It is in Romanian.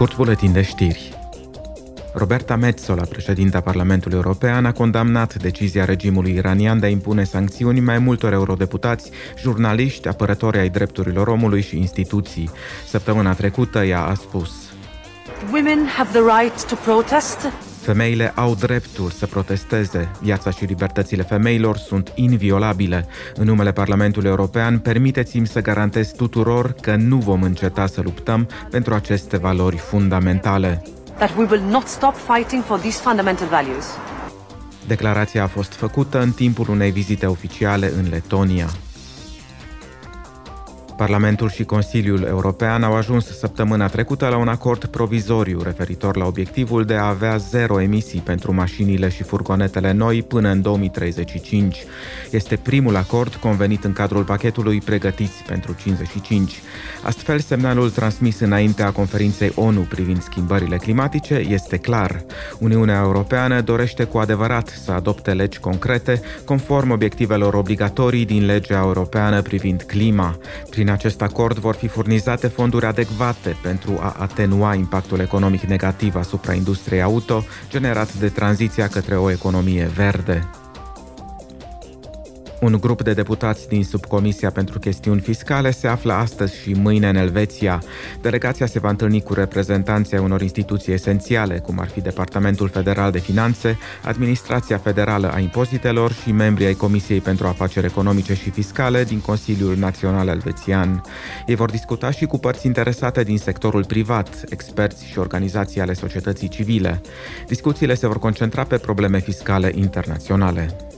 Scurt buletin de știri. Roberta Metsola, președinta Parlamentului European, a condamnat decizia regimului iranian de a impune sancțiuni mai multor eurodeputați, jurnaliști, apărători ai drepturilor omului și instituții. Săptămâna trecută ea a spus Women have the right to protest Femeile au dreptul să protesteze. Viața și libertățile femeilor sunt inviolabile. În numele Parlamentului European, permiteți-mi să garantez tuturor că nu vom înceta să luptăm pentru aceste valori fundamentale. That we will not stop fighting for these fundamental values. Declarația a fost făcută în timpul unei vizite oficiale în Letonia. Parlamentul și Consiliul European au ajuns săptămâna trecută la un acord provizoriu referitor la obiectivul de a avea zero emisii pentru mașinile și furgonetele noi până în 2035. Este primul acord convenit în cadrul pachetului Pregătiți pentru 55. Astfel, semnalul transmis înaintea conferinței ONU privind schimbările climatice este clar. Uniunea Europeană dorește cu adevărat să adopte legi concrete conform obiectivelor obligatorii din legea europeană privind clima. Prin acest acord vor fi furnizate fonduri adecvate pentru a atenua impactul economic negativ asupra industriei auto generat de tranziția către o economie verde. Un grup de deputați din subcomisia pentru chestiuni fiscale se află astăzi și mâine în Elveția. Delegația se va întâlni cu reprezentanții unor instituții esențiale, cum ar fi Departamentul Federal de Finanțe, Administrația Federală a Impozitelor și membrii ai Comisiei pentru Afaceri Economice și Fiscale din Consiliul Național Elvețian. Ei vor discuta și cu părți interesate din sectorul privat, experți și organizații ale societății civile. Discuțiile se vor concentra pe probleme fiscale internaționale.